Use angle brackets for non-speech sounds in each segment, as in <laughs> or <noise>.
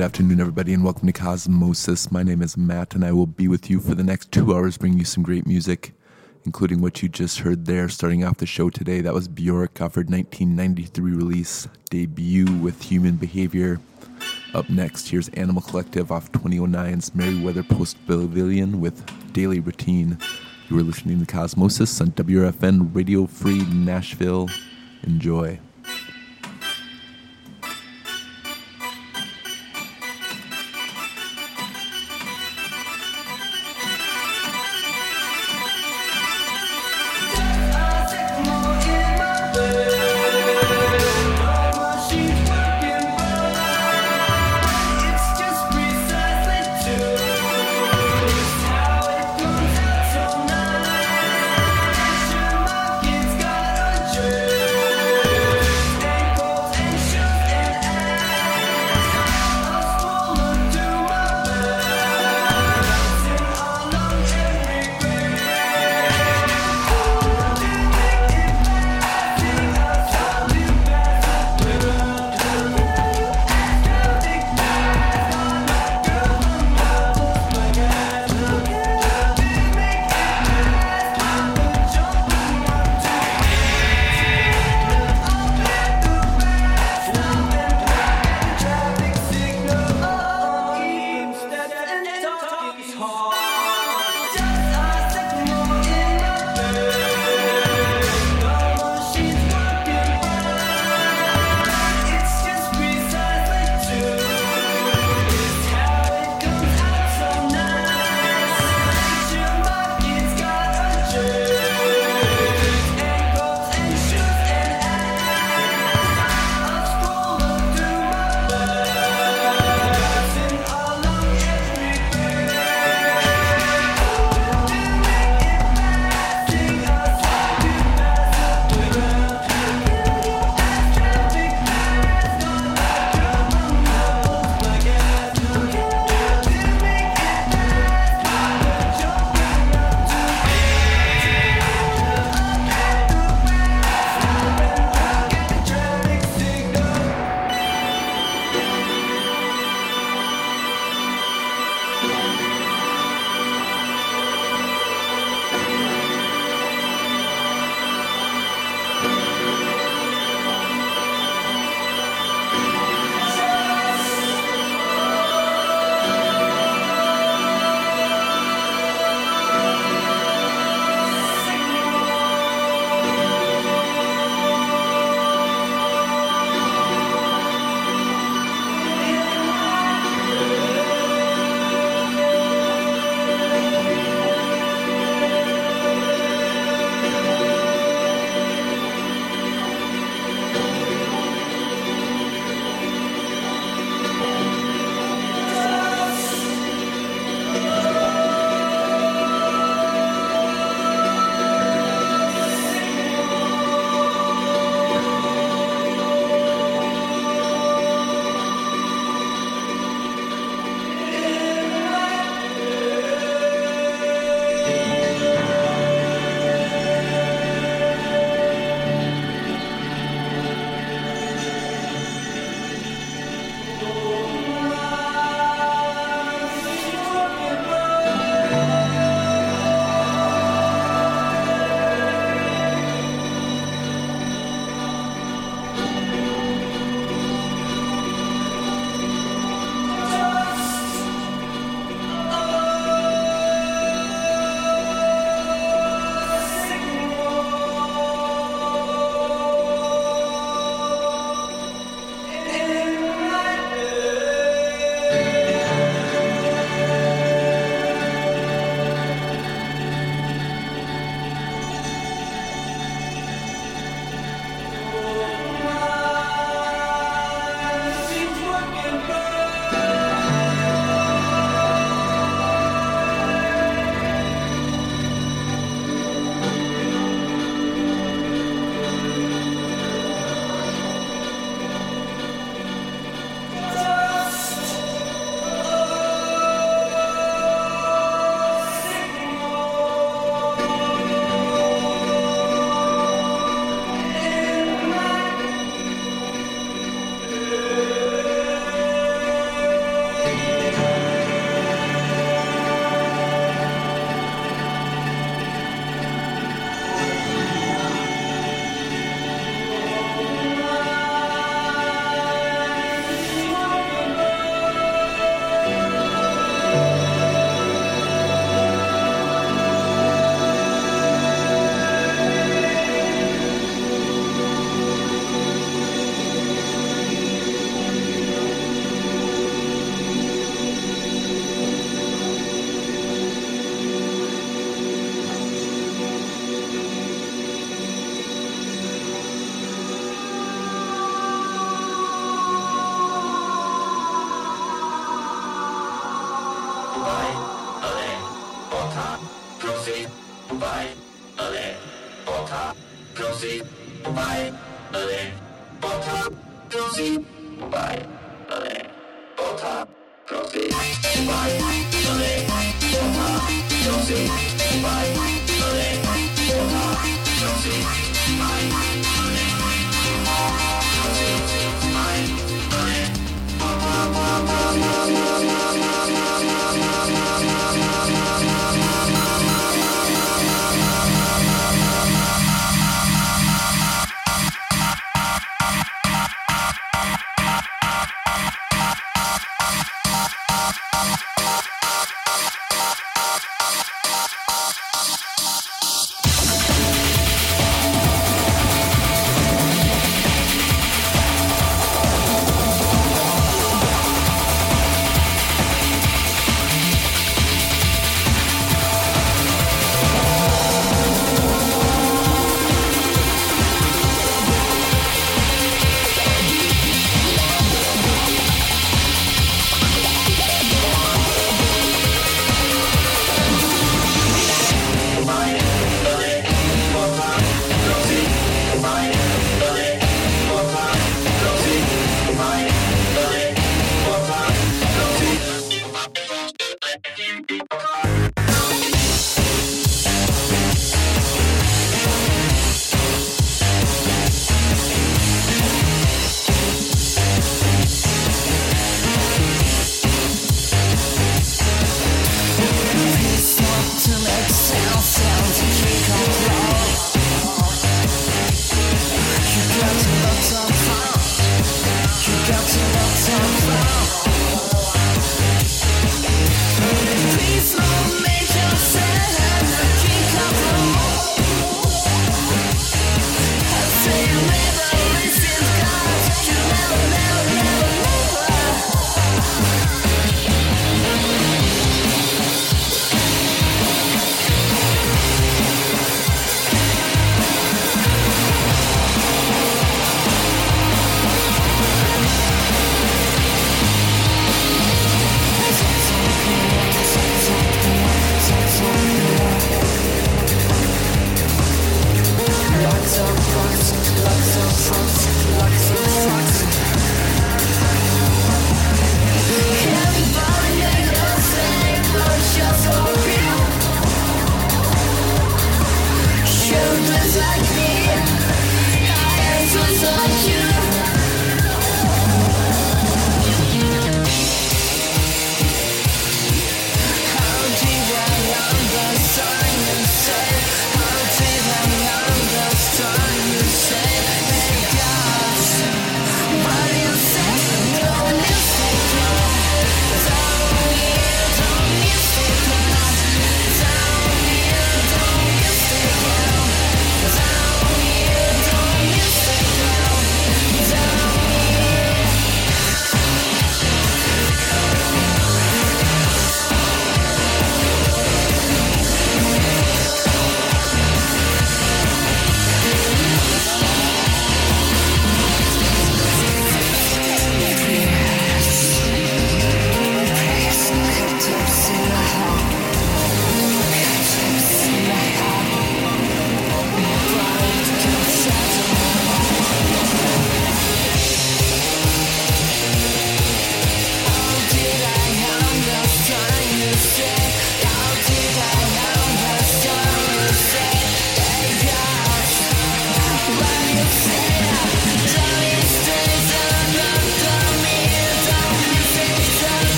Good afternoon, everybody, and welcome to Cosmosis. My name is Matt, and I will be with you for the next two hours, bringing you some great music, including what you just heard there. Starting off the show today, that was Bjork her 1993 release debut with Human Behavior. Up next, here's Animal Collective off 2009's Merriweather Post Pavilion with Daily Routine. You are listening to Cosmosis on WRFN Radio Free Nashville. Enjoy.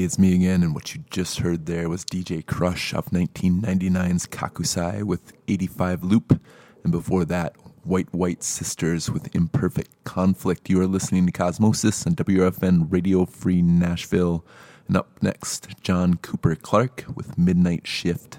Hey, it's me again, and what you just heard there was DJ Krush off 1999's Kakusei with 85 Loop, and before that, White White Sisters with Imperfect Conflict. You are listening to Cosmosis on WFN Radio Free Nashville, and up next, John Cooper Clarke with Midnight Shift.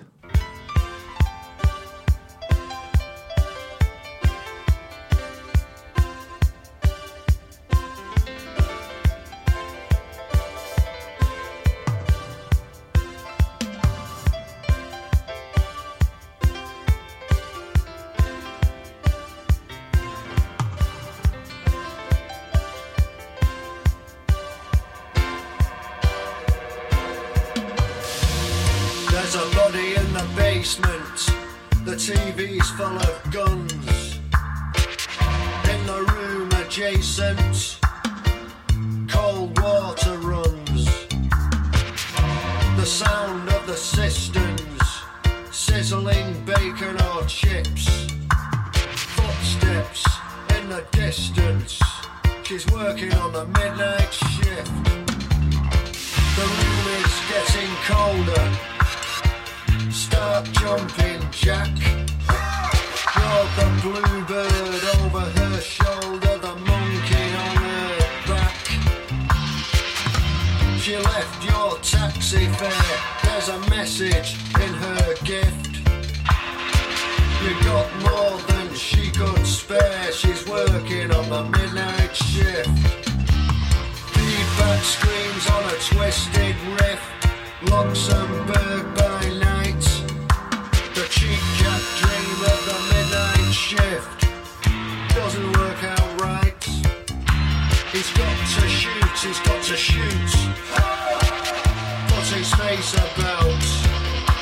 bluebird over her shoulder, the monkey on her back. She left your taxi fare, there's a message in her gift. You got more than she could spare, she's working on the midnight shift. Feedback screams on a twisted rift, Luxembourg. he's got to shoot. Got his face about.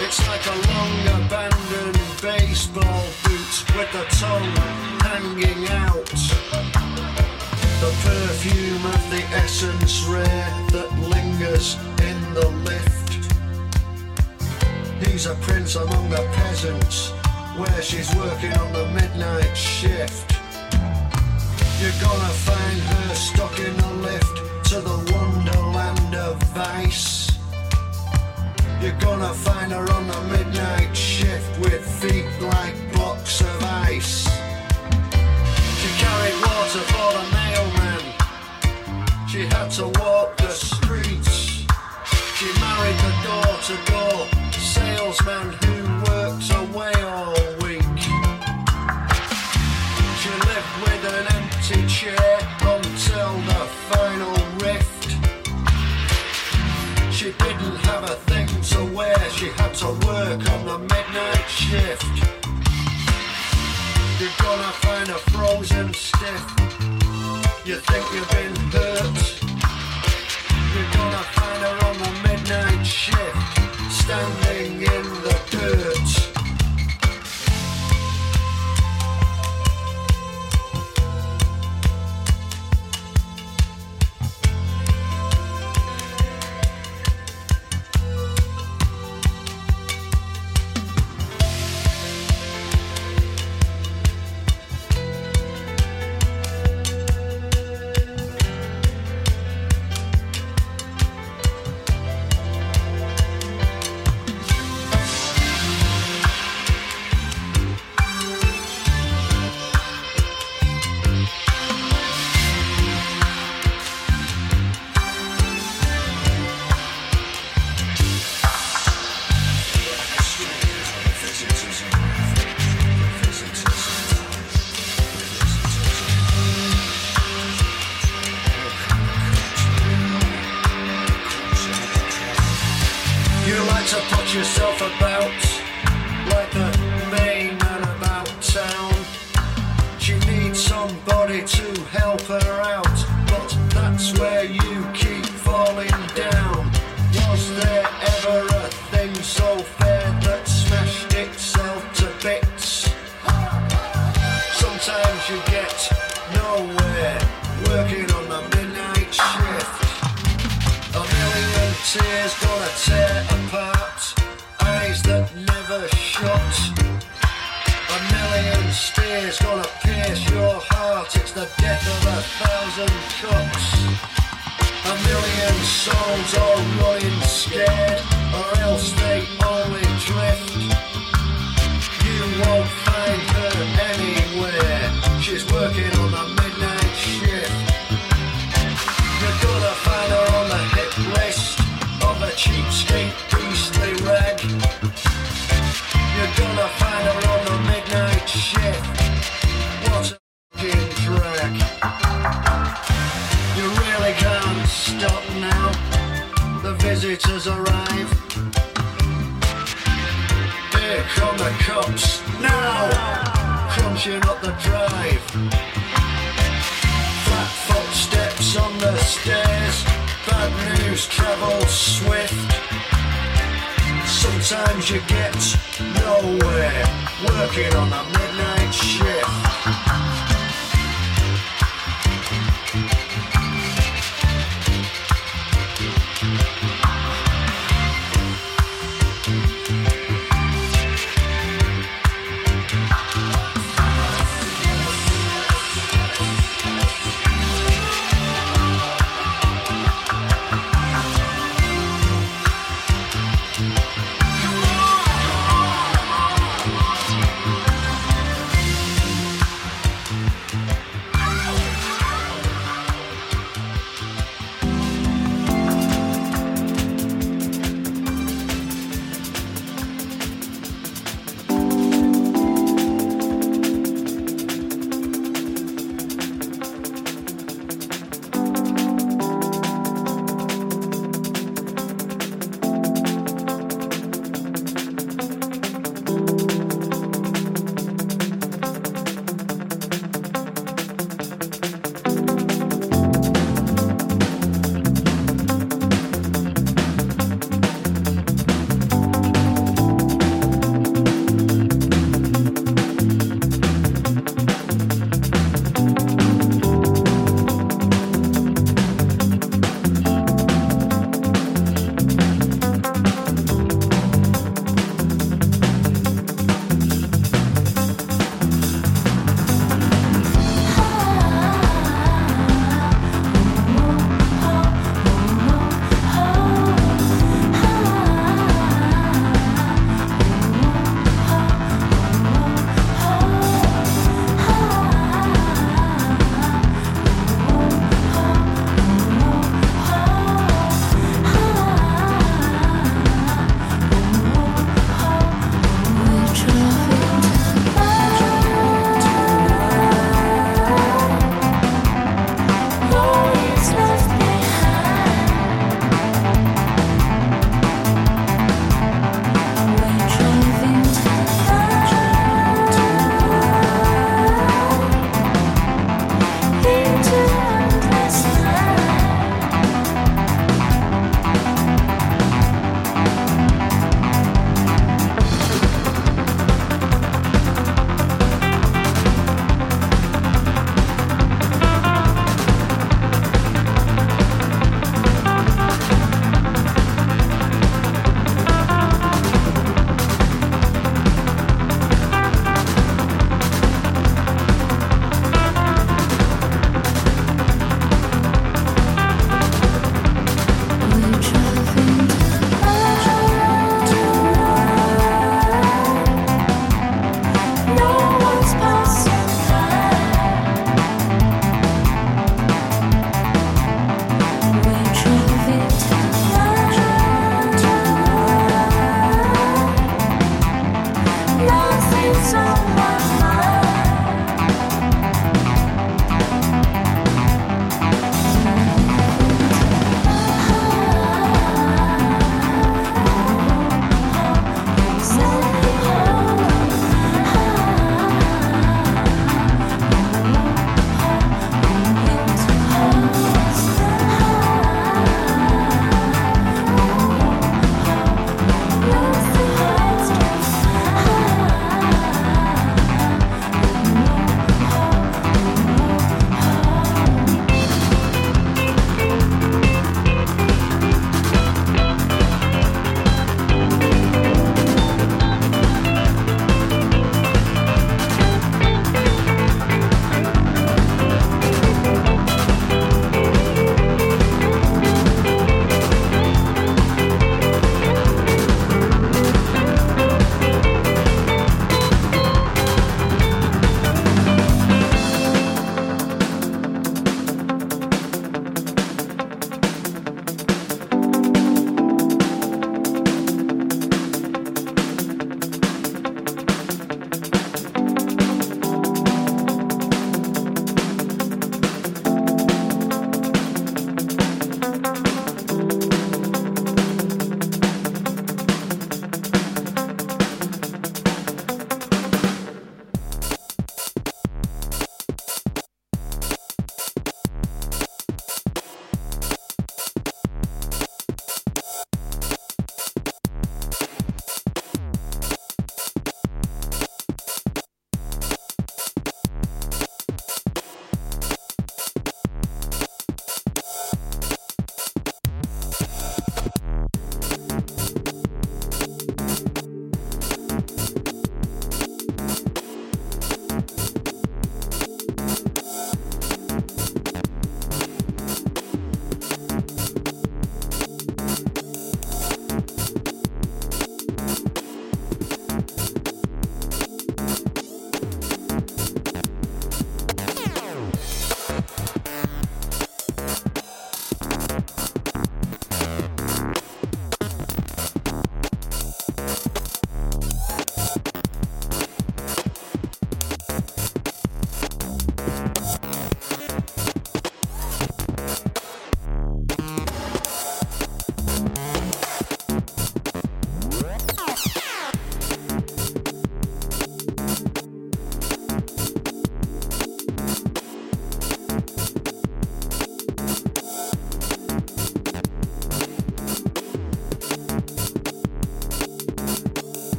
It's like a long abandoned baseball boot with the tongue hanging out. The perfume of the essence rare that lingers in the lift. He's a prince among the peasants, where she's working on the midnight shift. You're gonna find her stuck in the lift to the wonderland of vice. You're gonna find her on the midnight shift with feet like blocks of ice. She carried water for the mailman. She had to walk the streets. She married the door-to-door salesman who worked away all had to work on the midnight shift. You're gonna find a frozen stiff. You think you've been hurt. You're gonna find her on the midnight shift.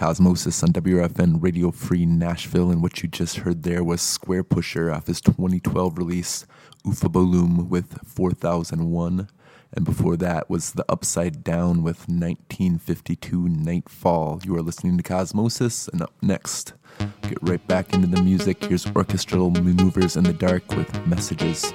Cosmosis on WRFN Radio Free Nashville, and what you just heard there was Squarepusher off his 2012 release Ufabulum with 4001. And before that was The Upside Down with 1952 Nightfall. You are listening to Cosmosis, and up next, get right back into the music. Here's Orchestral Maneuvers in the Dark with Messages.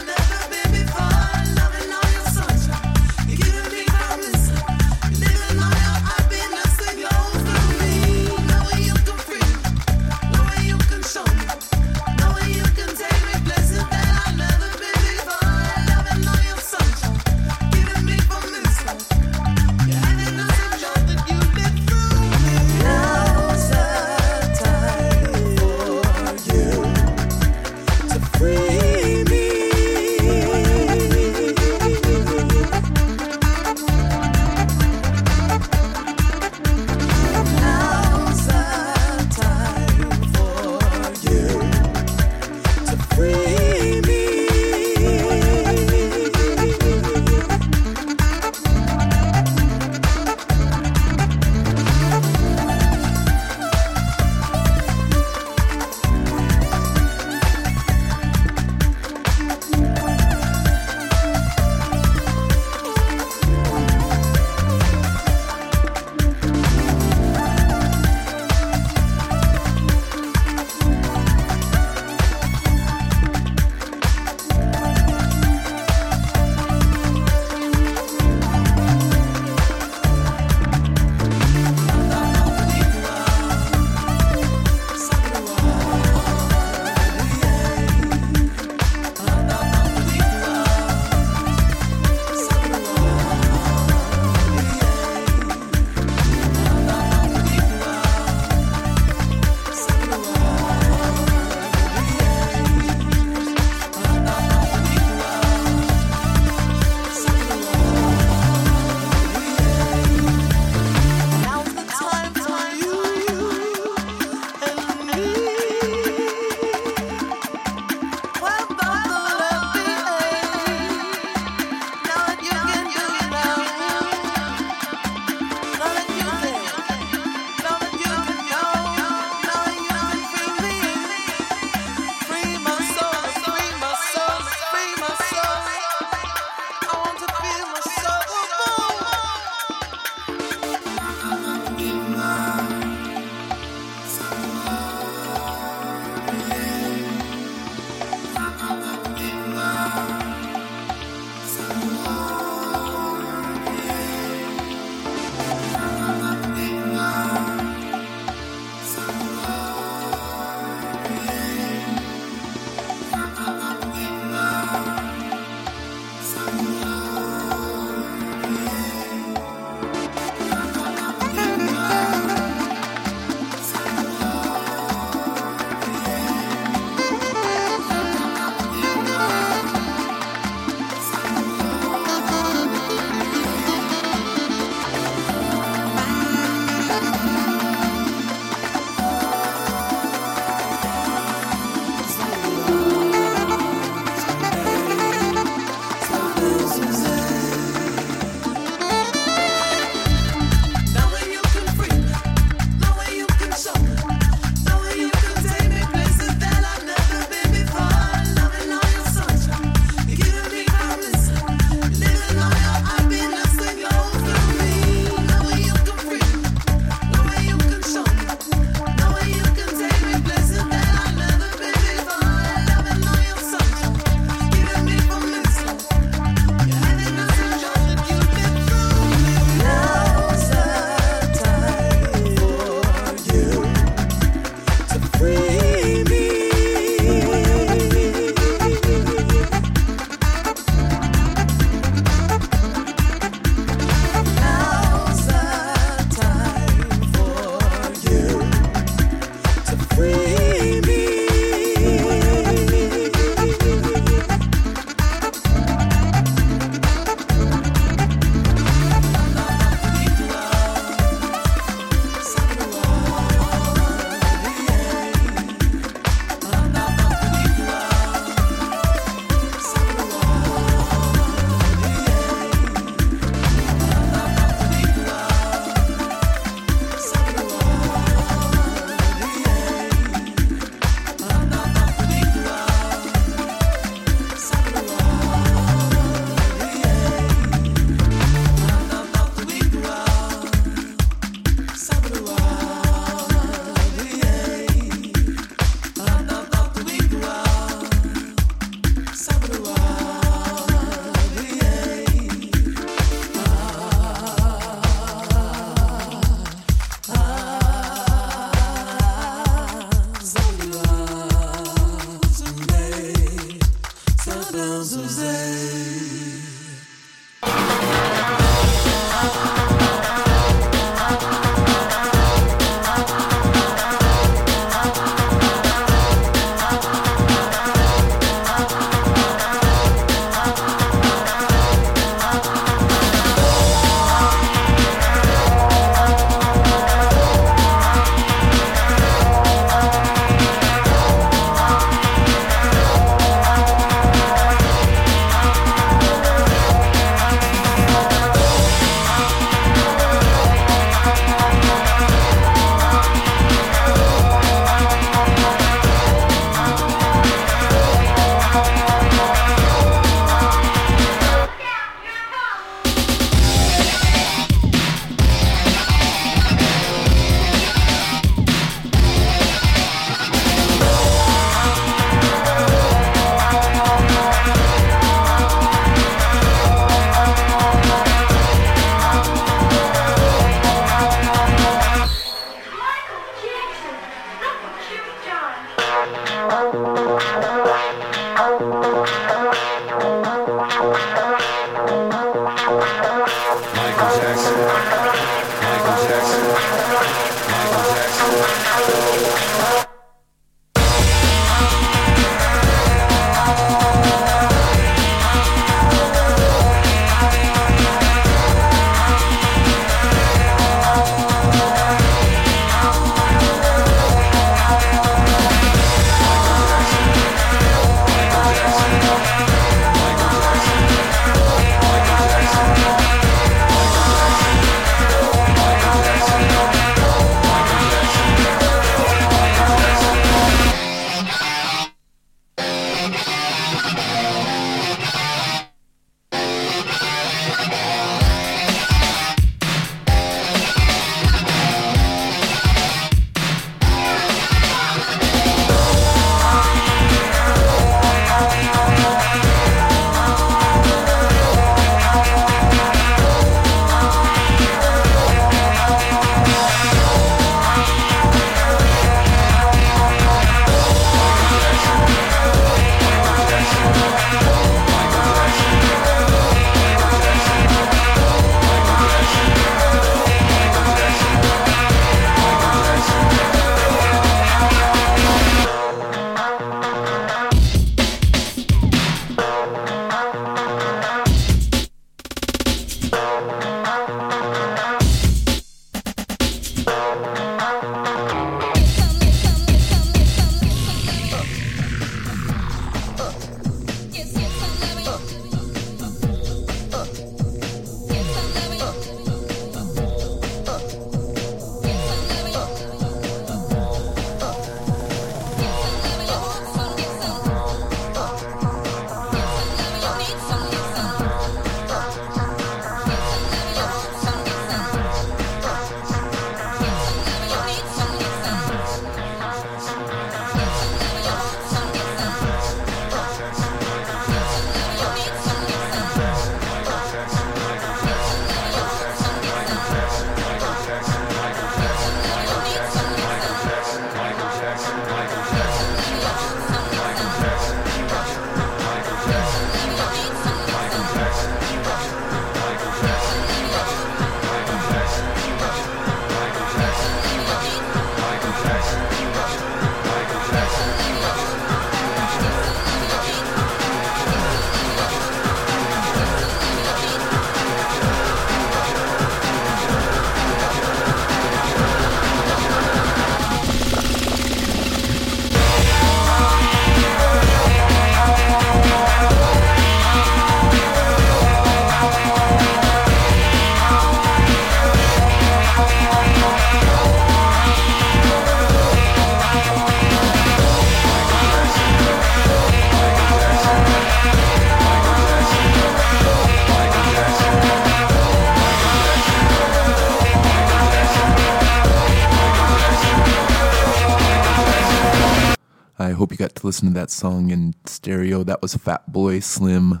listen to that song in stereo. That was Fatboy Slim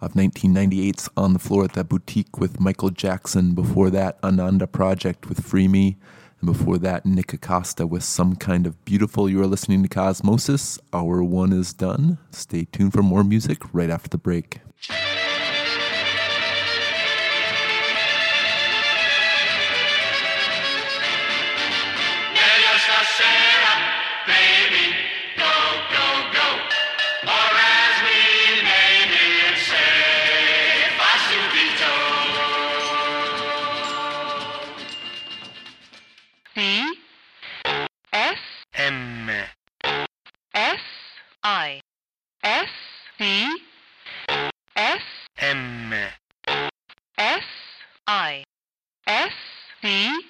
of 1998's On the Floor at the Boutique with Michael Jackson. Before that, Ananda Project with Free Me. And before that, Nick Acosta with Some Kind of Beautiful. You are listening to Cosmosis. Hour one is done. Stay tuned for more music right after the break. S V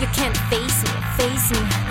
you can't face me, face me.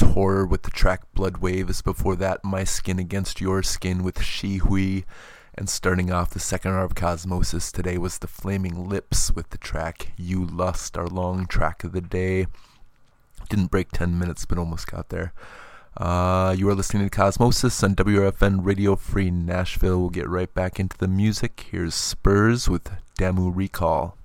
was Horror with the track Blood Waves. Before that, My Skin Against Your Skin with Shi Hui. And starting off the second hour of Cosmosis today was The Flaming Lips with the track You Lust, our long track of the day. Didn't break 10 minutes, but almost got there. Uh, you are listening to Cosmosis on WRFN Radio Free Nashville. We'll get right back into the music. Here's Spurs with Damu Recall.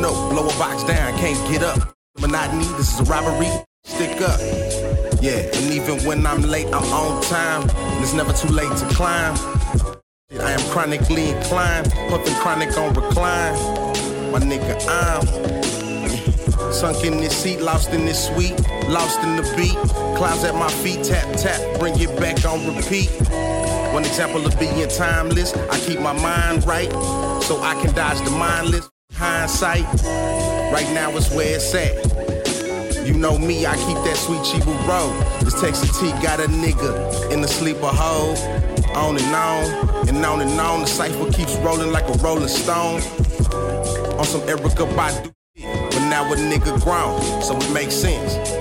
Original, blow a box down, can't get up. Monotony, this is a robbery. Stick up. Yeah, and even when I'm late, I'm on time. And it's never too late to climb. I am chronically inclined, puffing chronic on recline. My nigga, I'm sunk in this seat, lost in this suite, lost in the beat. Clouds at my feet, tap tap, bring it back on repeat. One example of being timeless, I keep my mind right, so I can dodge the mindless. Right now it's where it's at. You know me, I keep that sweet Chiba roll. This Texas T got a nigga in the sleeper hole. On and on, and on and on. The cipher keeps rolling like a rolling stone. On some Erykah Badu, but now a nigga grown, so it makes sense.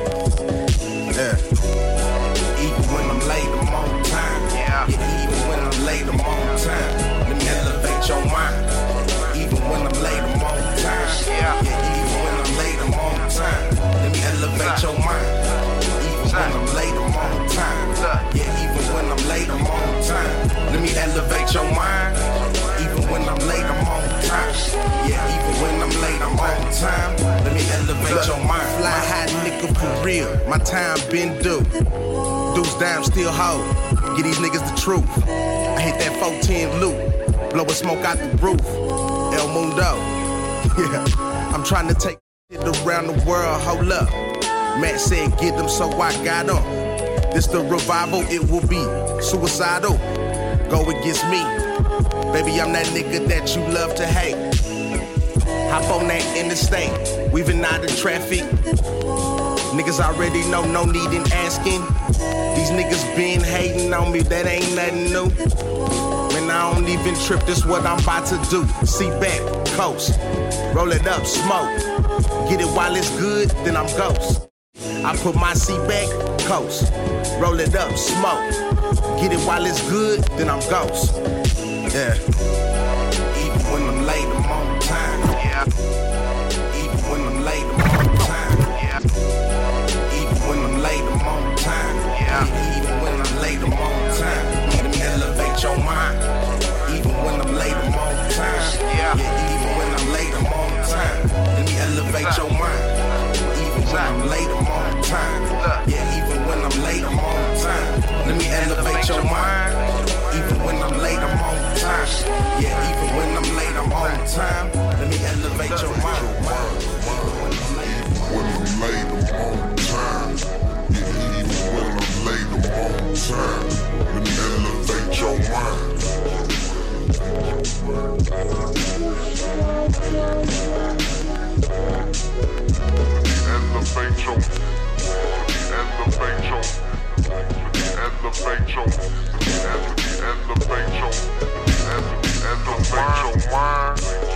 Real. My time been due. Deuce down, still hold. Get these niggas the truth. I hit that 410 loop. Blowing smoke out the roof. El Mundo. <laughs> Yeah, I'm trying to take it around the world. Hold up. Matt said, get them, so I got them. This the revival, it will be suicidal. Go against me. Baby, I'm that nigga that you love to hate. Hop on that interstate, weaving out of traffic. Niggas already know, no need in asking. These niggas been hating on me, that ain't nothing new. Man, I don't even trip, this what I'm about to do. See back, coast, roll it up, smoke. Get it while it's good, then I'm ghost. I put my seat back, coast, roll it up, smoke. Get it while it's good, then I'm ghost. Yeah. Even when I'm late, I'm on time. Elevate your mind. Even when I'm late, I'm on time. Yeah. Even when I'm late, I'm on time. Let me elevate your mind. Even when I'm late, I'm on time. Yeah, even when I'm late, I'm on time. Let me elevate your mind. When I'm late, I'm on time. Yeah, even when I'm late, I'm on time. Let me elevate your mind. Elevate your, elevate your, elevate your, elevate your, elevate your mind.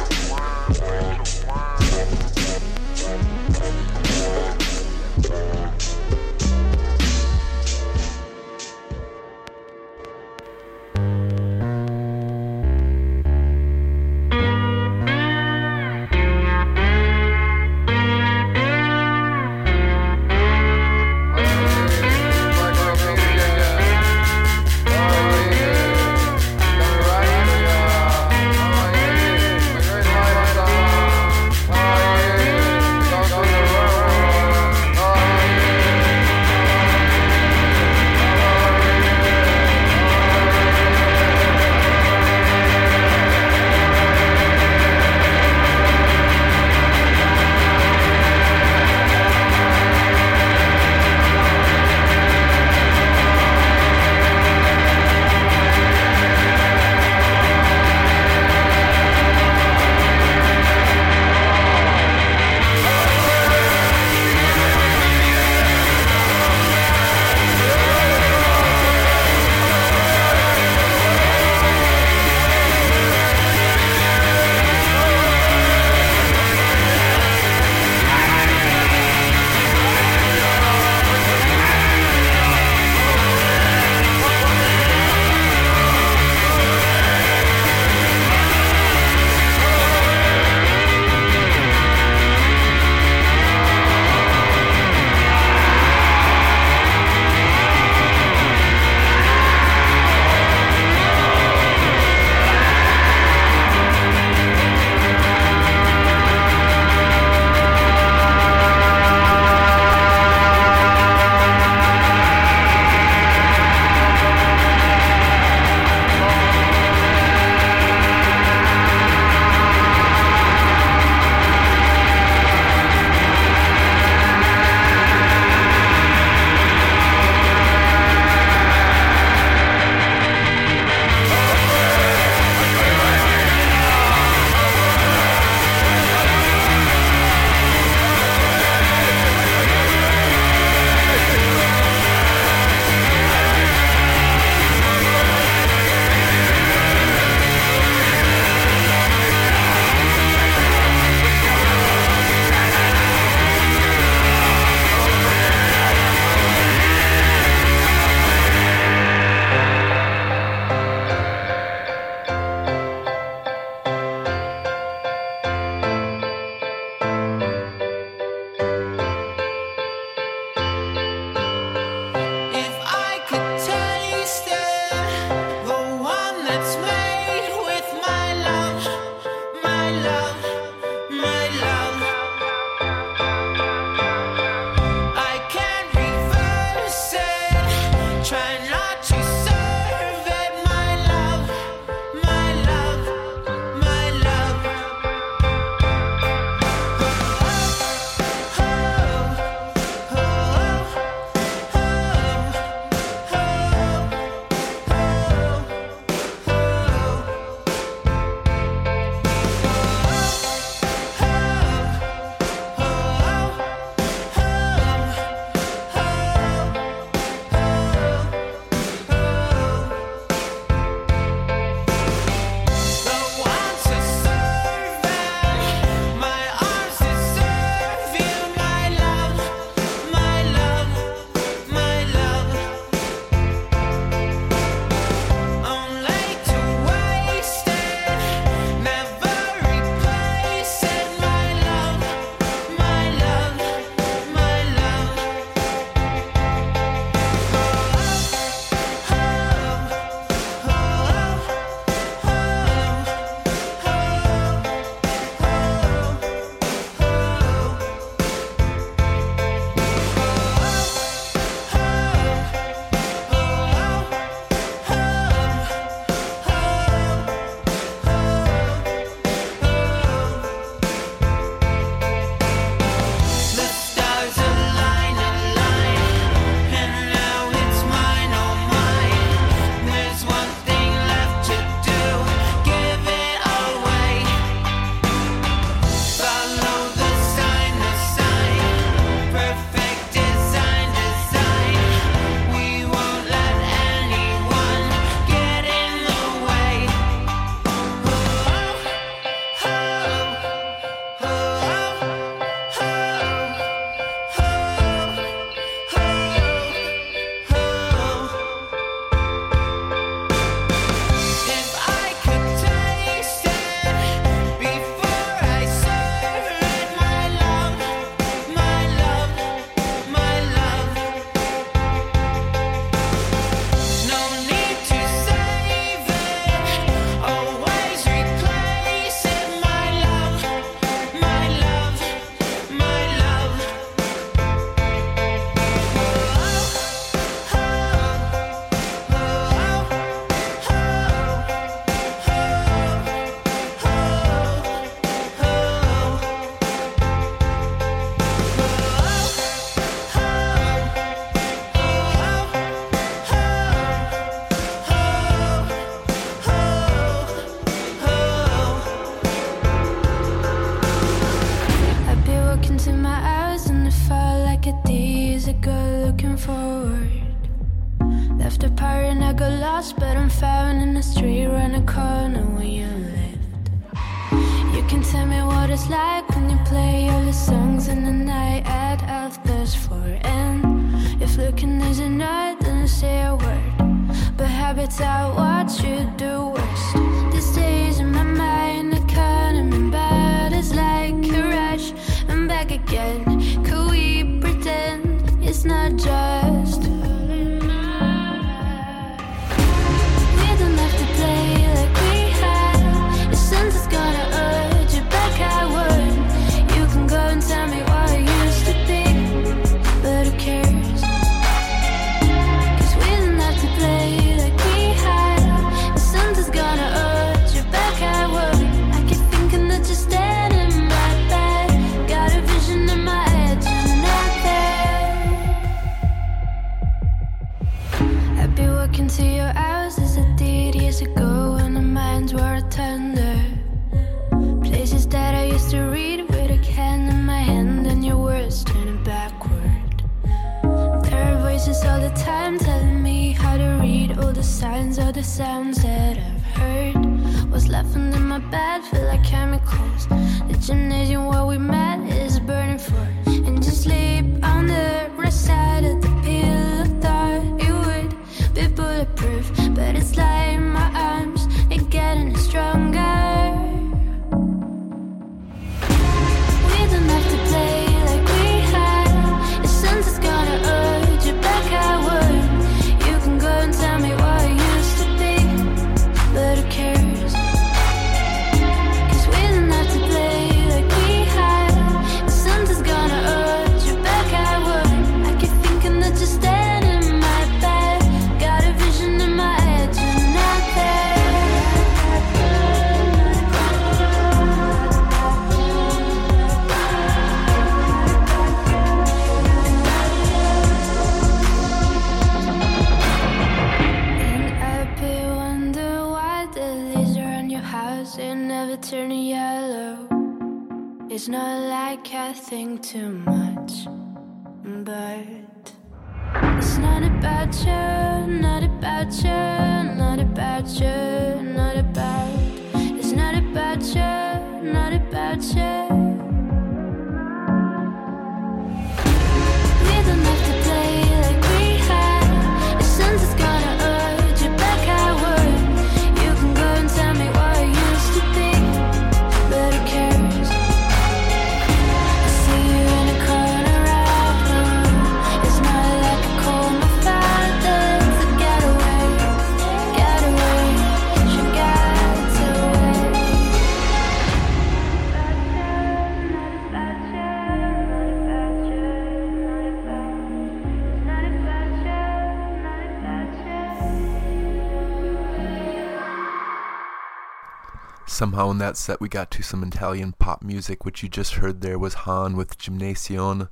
Somehow in that set we got to some Italian pop music, which you just heard there was Han with Gymnasion.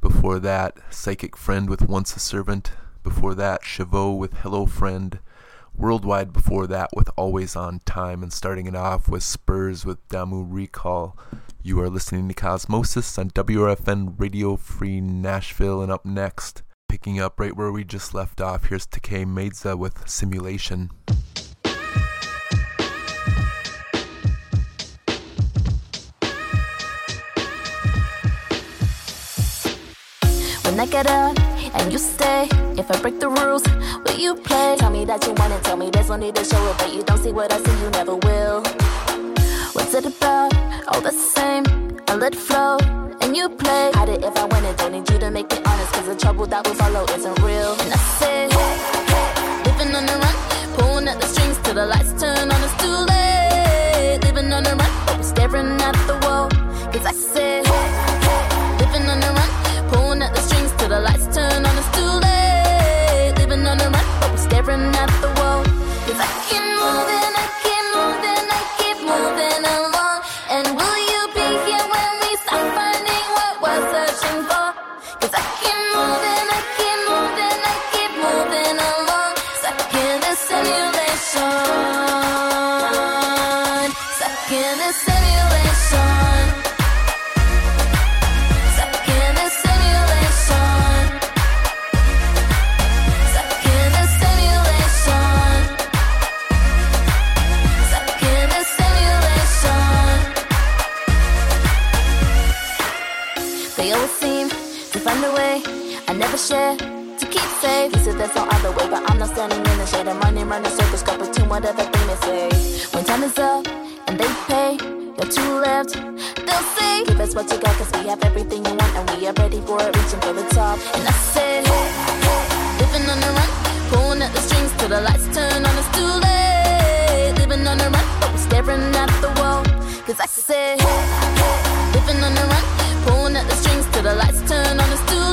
Before that, Psychic Friend with Once a Servant. Before that, Chavot with Hello Friend. Worldwide before that with Always on Time. And starting it off with Spurs with Damu Recall. You are listening to Cosmosis on WRFN Radio Free Nashville. And up next, picking up right where we just left off, here's Takei Meza with Simulation. I get up and you stay. If I break the rules, will you play? Tell me that you want it, tell me there's no need to show it, but you don't see what I see, you never will. What's it about? All the same, I let it flow and you play. Hide it if I want it, don't need you to make it honest, cause the trouble that we follow isn't real. And I say, never share to keep safe. He said there's no other way, but I'm not standing in the shade. I'm running, running circles, got between whatever thing they say. When time is up and they pay, you're two left. They'll say, Give us what you got, cause we have everything you want, and we are ready for it, reaching for the top. And I said, hey, living on the run, pulling at the strings till the lights turn on, it's too late. Living on the run, but we're staring at the wall. Cause I said, hey, living on the run, pulling at the strings till the lights turn on, it's too late.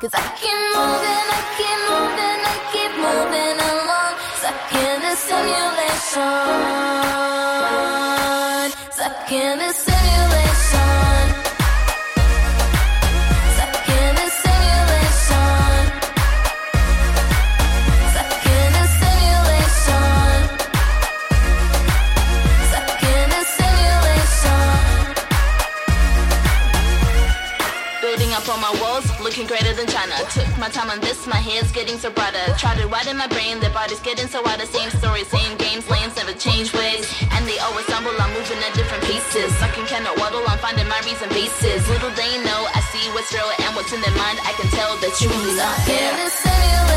Cause I keep moving, I keep moving, I keep moving along. Stuck in this simulation. Stuck in this simulation. Looking greater than China. Took my time on this, my hair's getting so brighter. Tried to write in my brain, their body's getting so wider. Same story, same games, lanes never change ways. And they always stumble, I'm moving at different paces. Sucking cannot waddle, I'm finding my reason bases. Little they know, I see what's real and what's in their mind. I can tell that truly not there.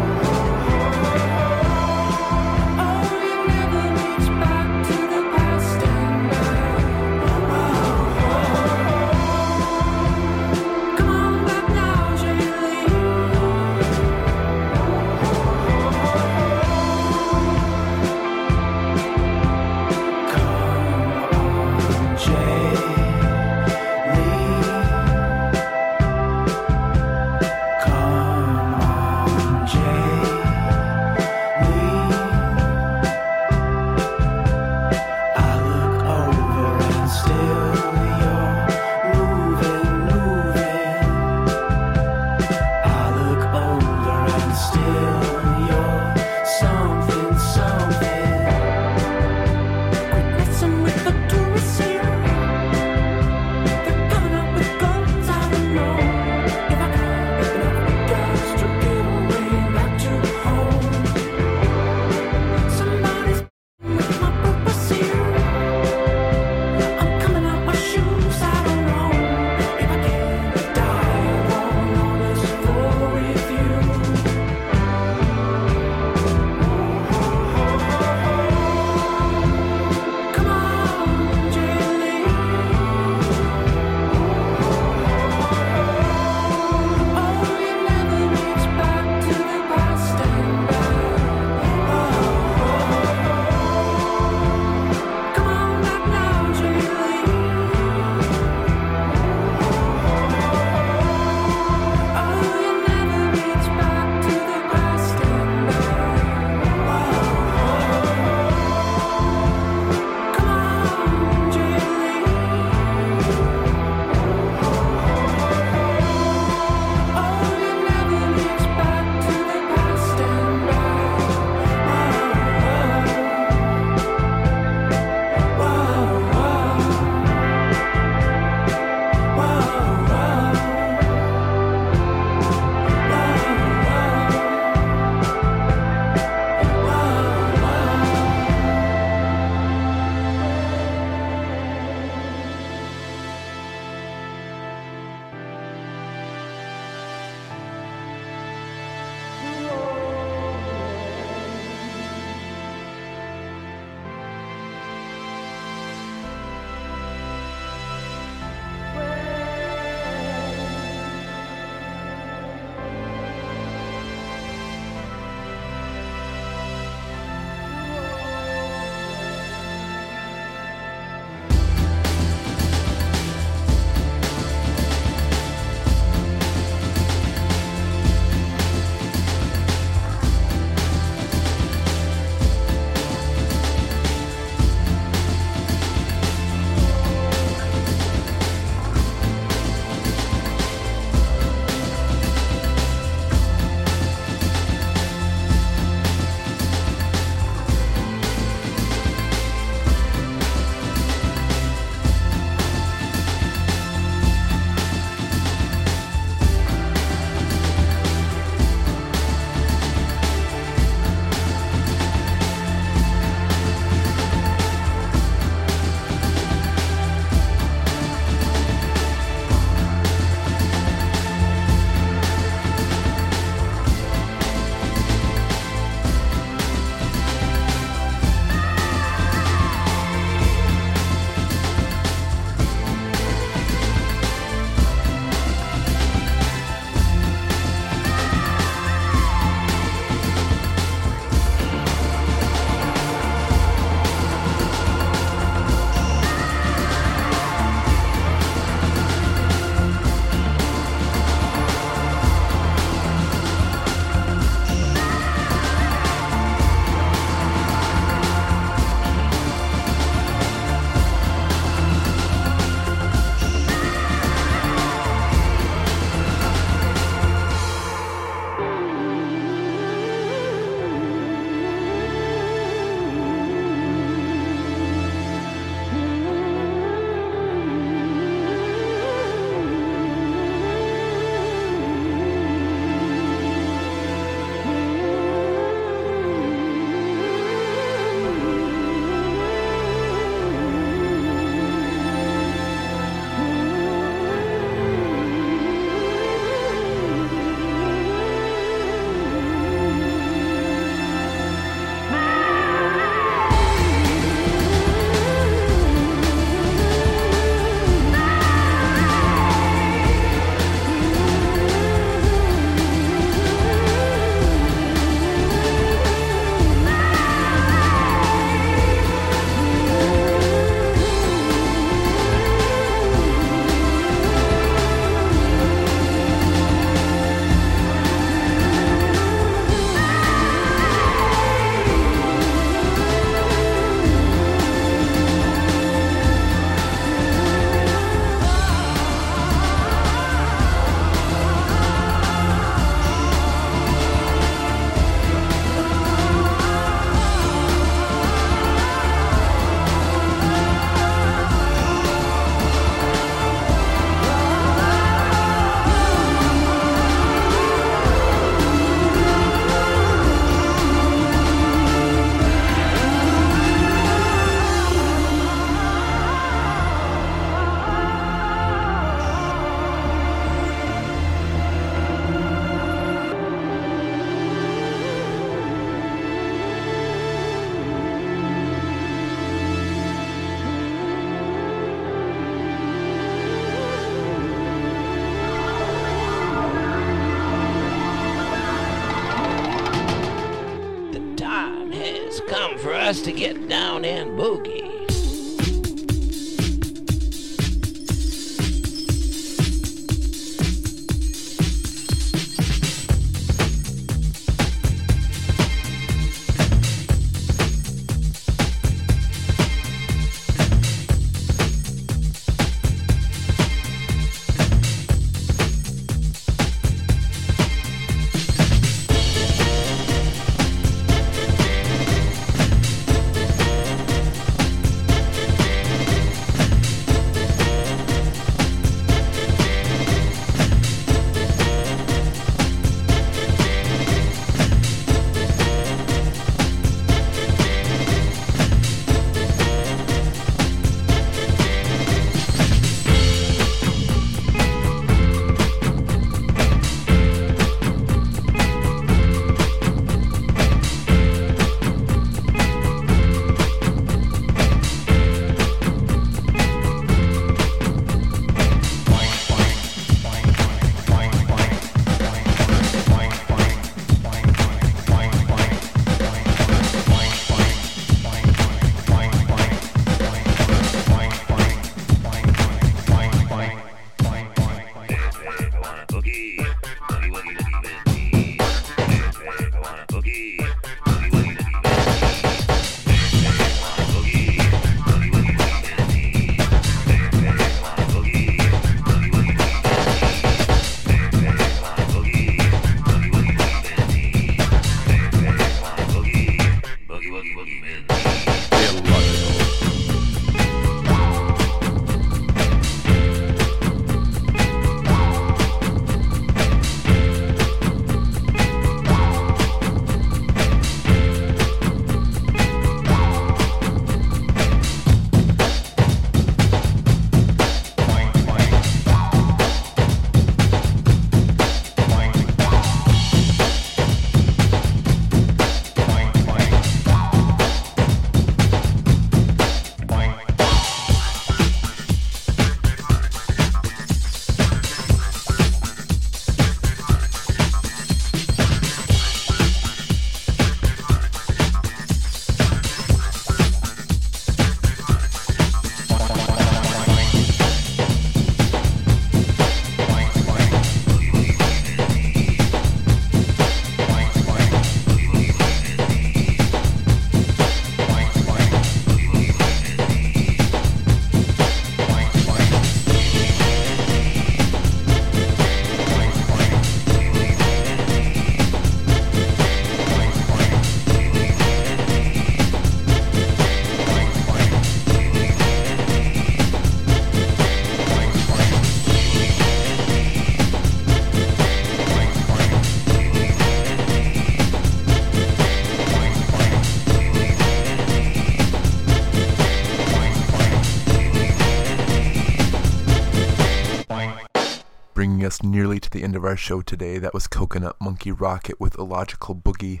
The end of our show today, that was Coconut Monkey Rocket with Illogical Boogie.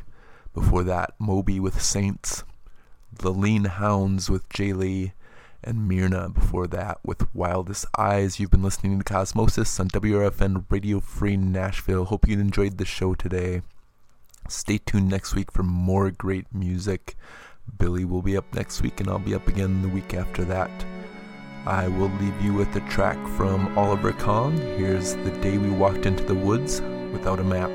Before that, Moby with Saints, The Lean Hounds with Jay Lee, and Myrna before that with Wildest Eyes. You've been listening to Cosmosis on WRFN Radio Free Nashville. Hope you enjoyed the show today. Stay tuned next week for more great music. Billy will be up next week, and I'll be up again the week after that. I will leave you with a track from Oliver Kong. Here's The Day We Walked Into the Woods Without a Map.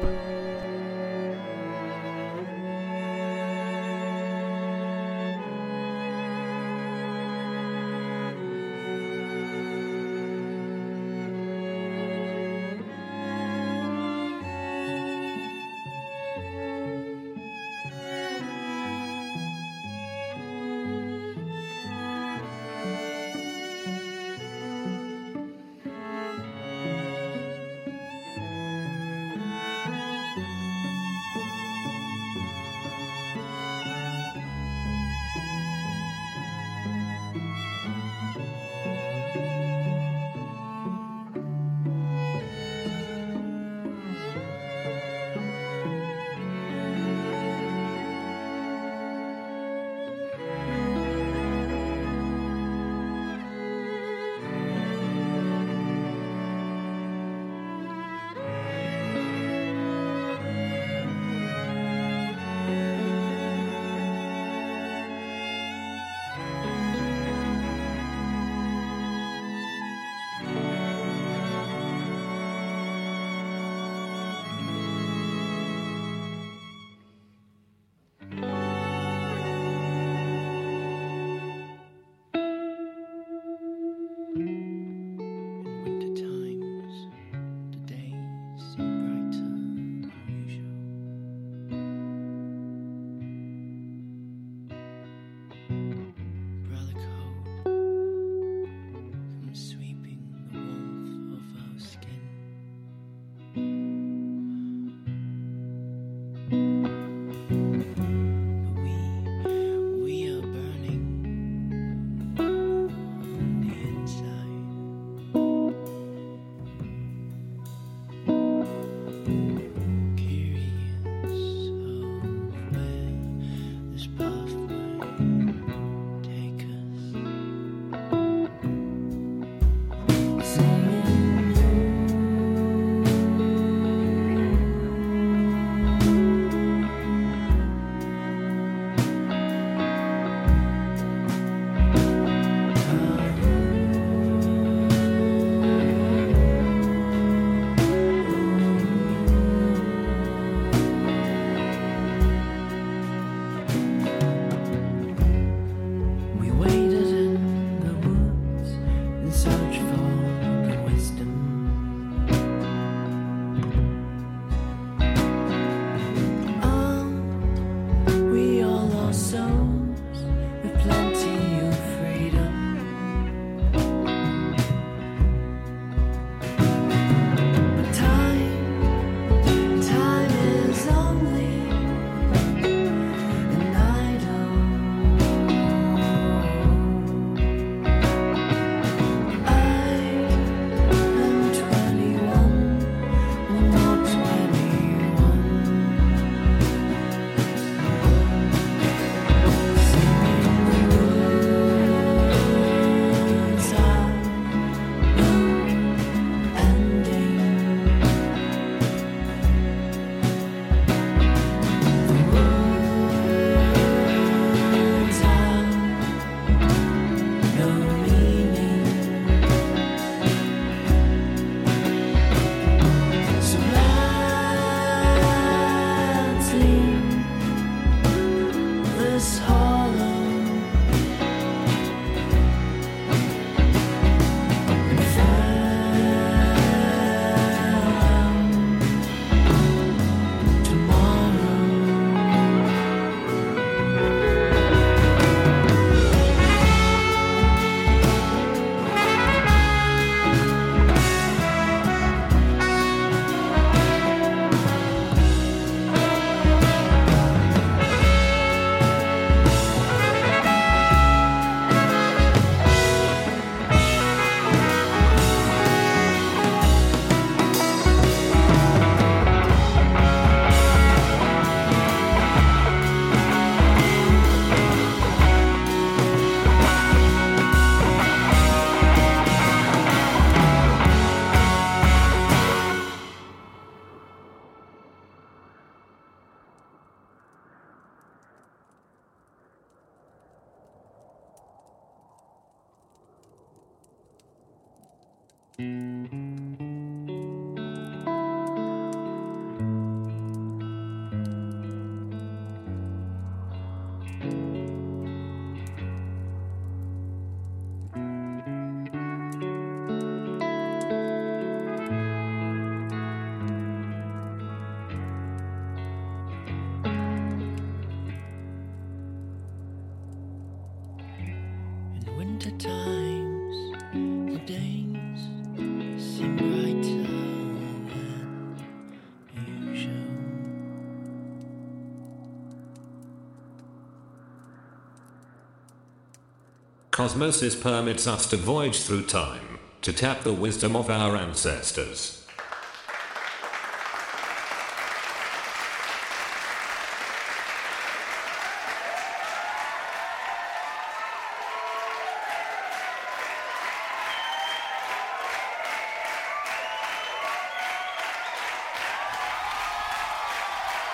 Cosmosis permits us to voyage through time, to tap the wisdom of our ancestors.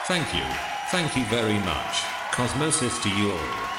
Thank you, thank you very much. Cosmosis to you all.